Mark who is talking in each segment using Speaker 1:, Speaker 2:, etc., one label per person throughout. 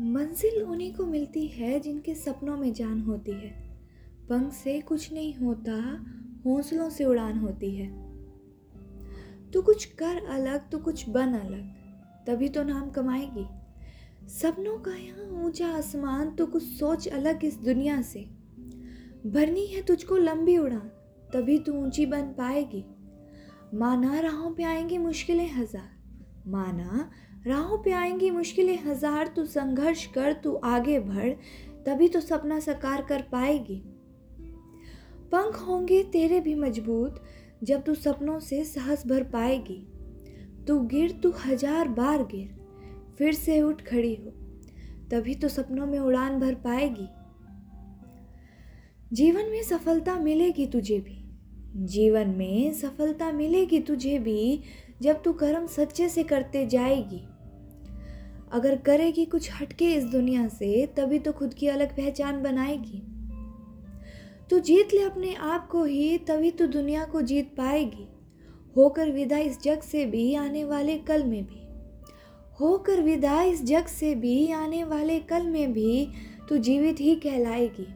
Speaker 1: मंजिल उन्हीं को मिलती है जिनके सपनों में जान होती है। पंख से कुछ नहीं होता, हौसलों से उड़ान होती है। तो कुछ कर अलग तो कुछ बन अलग, तभी तो नाम कमाएगी। सपनों का यहाँ ऊँचा आसमान तो कुछ सोच अलग इस दुनिया से। भरनी है तुझको लंबी उड़ान, तभी तू ऊँची बन पाएगी। माना राहों पे आएँगी मुश्किलें हज़ार माना, राहों पे आएँगी मुश्किलें, हज़ार तू संघर्ष कर, तू आगे बढ़, तभी तो सपना साकार कर पाएगी। पंख होंगे तेरे भी मज़बूत, जब तू सपनों से साहस भर पाएगी। तू गिर, तू हज़ार बार गिर, फिर से उठ खड़ी हो, तभी तो सपनों में उड़ान भर पाएगी। जीवन में सफलता मिलेगी तुझे भी, जीवन में सफलता मिलेगी तुझे भी जब तू कर्म सच्चे से करते जाएगी। अगर करेगी कुछ हटके इस दुनिया से, तभी तो खुद की अलग पहचान बनाएगी। तू जीत ले अपने आप को ही, तभी तो दुनिया को जीत पाएगी। होकर विदा इस जग से भी आने वाले कल में भी। होकर विदा इस जग से भी आने वाले कल में भी तू जीवित ही कहलाएगी।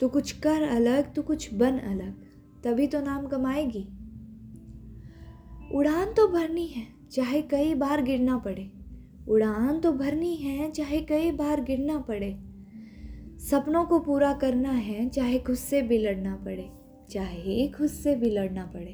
Speaker 1: तू कुछ कर अलग, तू कुछ बन अलग, तभी तो नाम कमाएगी। उड़ान तो भरनी है, चाहे कई बार गिरना पड़े। उड़ान तो भरनी है, चाहे कई बार गिरना पड़े। सपनों को पूरा करना है, चाहे खुद से भी लड़ना पड़े, चाहे खुद से भी लड़ना पड़े।